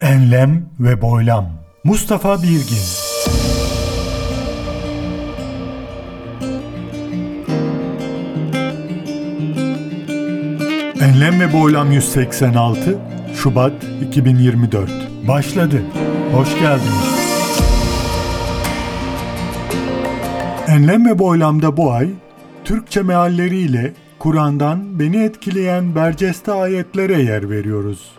Enlem ve Boylam Mustafa Birgin Enlem ve Boylam 186 Şubat 2024 Başladı. Hoş geldiniz. Enlem ve Boylam'da bu ay Türkçe mealleriyle Kur'an'dan beni etkileyen berceste ayetlere yer veriyoruz.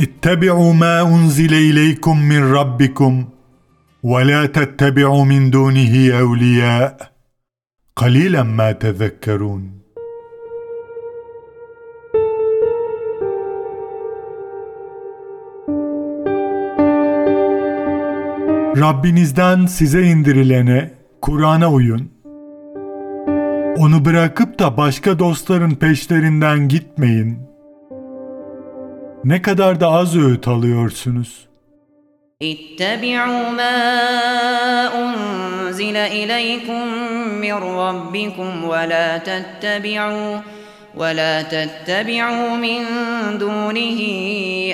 اتبعوا ما انزل اليكم من ربكم ولا تتبعوا من دونه اولياء قليلا ما تذكرون Rabbinizden size indirilene, Kur'an'a uyun. Onu bırakıp da başka dostların peşlerinden gitmeyin. Ne kadar da az öğüt alıyorsunuz. اتبعوا ما أنزل إليكم من ربكم ولا تتبعوا ولا تتبعوا من دونه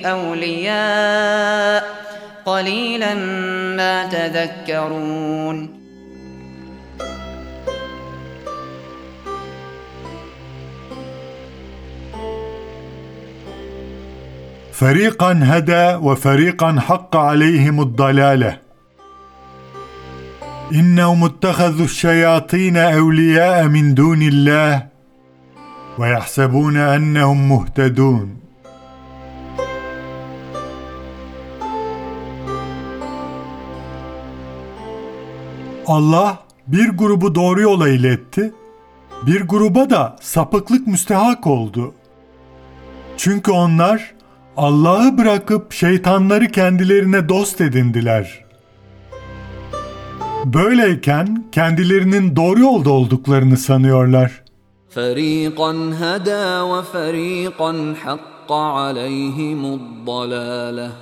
أولياء قليلا ما تذكرون فريقا هدى وفريقا حق عليهم الضلاله انهم اتخذوا الشياطين اولياء من دون الله ويحسبون انهم مهتدون Allah bir grubu doğru yola iletti, bir gruba da sapıklık müstehak oldu. Çünkü onlar Allah'ı bırakıp şeytanları kendilerine dost edindiler. Böyleyken kendilerinin doğru yolda olduklarını sanıyorlar. فريقا هدى وفريقا حق عليهم الضلاله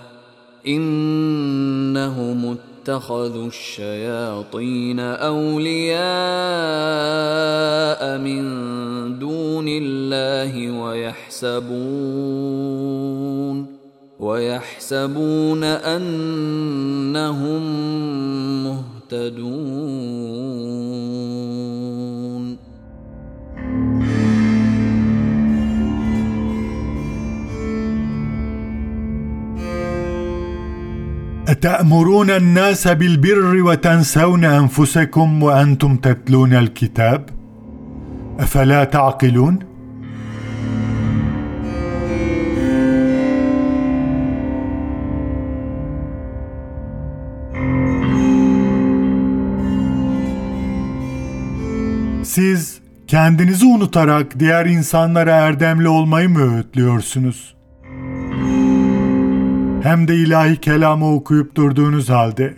انهم اتخذوا الشياطين اولياء من دون الله ويحسبون ويحسبون أنهم مهتدون أتأمرون الناس بالبر وتنسون أنفسكم وأنتم تتلون الكتاب؟ أفلا تعقلون؟ Siz kendinizi unutarak diğer insanlara erdemli olmayı mı öğütlüyorsunuz? Hem de ilahi kelamı okuyup durduğunuz halde.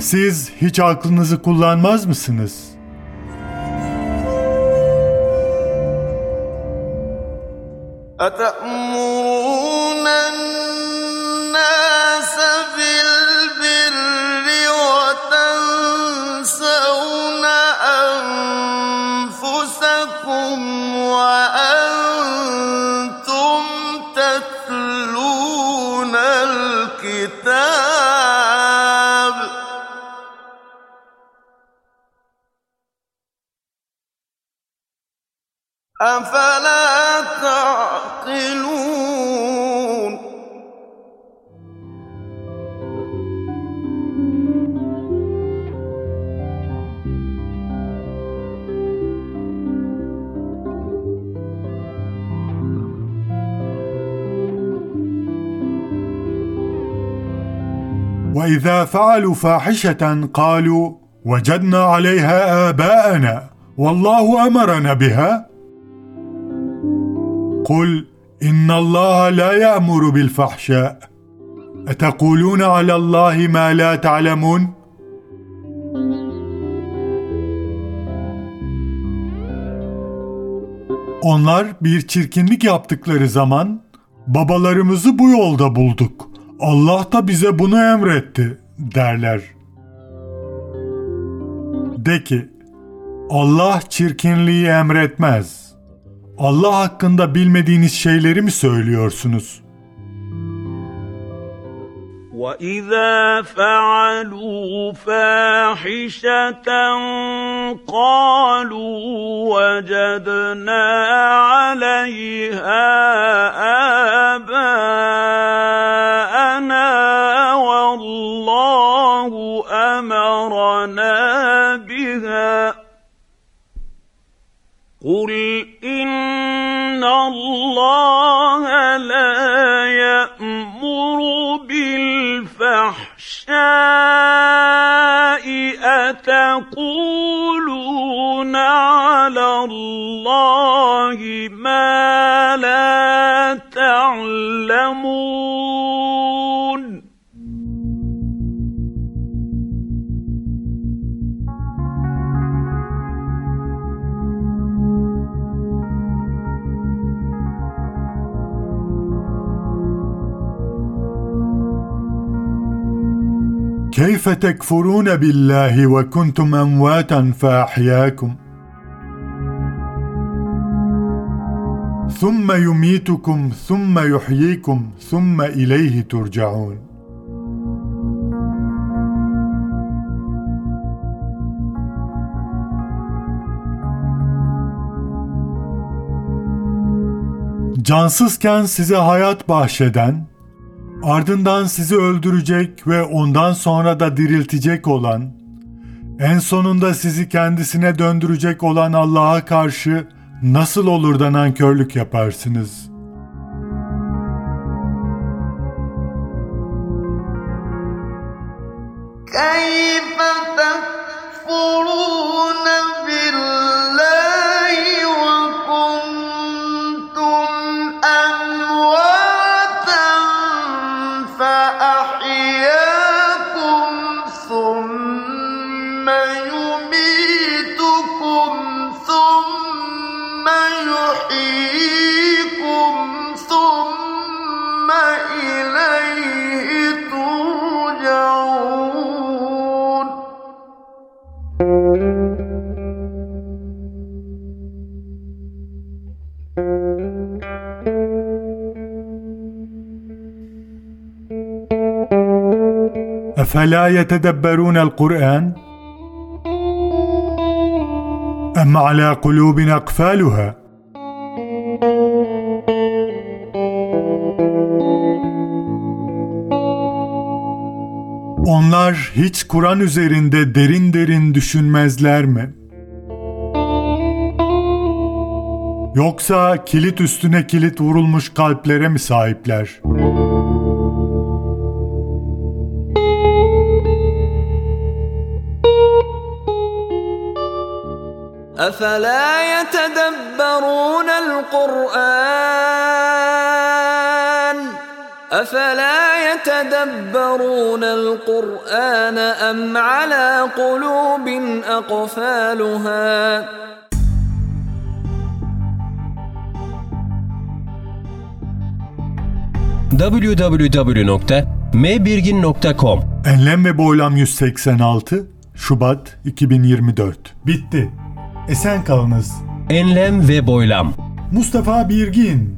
Siz hiç aklınızı kullanmaz mısınız? أتأمرون الكتاب. أف واذا فعلوا فاحشه قالوا وجدنا عليها اباءنا والله امرنا بها قل ان الله لا يامر بالفحشاء اتقولون على الله ما لا تعلمون Onlar bir çirkinlik yaptıkları zaman babalarımızı bu yolda bulduk. Allah da bize bunu emretti derler. De ki, Allah çirkinliği emretmez. Allah hakkında bilmediğiniz şeyleri mi söylüyorsunuz? واذا فعلوا فاحشه قالوا وجدنا عليها اباءنا قل ان الله لا يامر بالفحشاء اتقولون على الله ما كيف تكفرون بالله وكنتم أمواتا فأحياكم. ثم يميتكم ثم يحييكم ثم إليه ترجعون. Cansızken size hayat bahşeden, ardından sizi öldürecek ve ondan sonra da diriltecek olan, en sonunda sizi kendisine döndürecek olan Allah'a karşı nasıl olur da nankörlük yaparsınız? كيف تكفرون بالله أفلا يتدبرون القرآن؟ أم على قلوب أقفالها؟ Onlar hiç Kur'an üzerinde derin derin düşünmezler mi? Yoksa kilit üstüne kilit vurulmuş kalplere mi sahipler? أفلا يتدبرون القرآن أفلا يتدبرون القرآن أم على قلوب أقفالها www.mbirgin.com Enlem ve Boylam 186 Şubat 2024 Bitti. Esen kalınız. Enlem ve boylam. Mustafa Birgin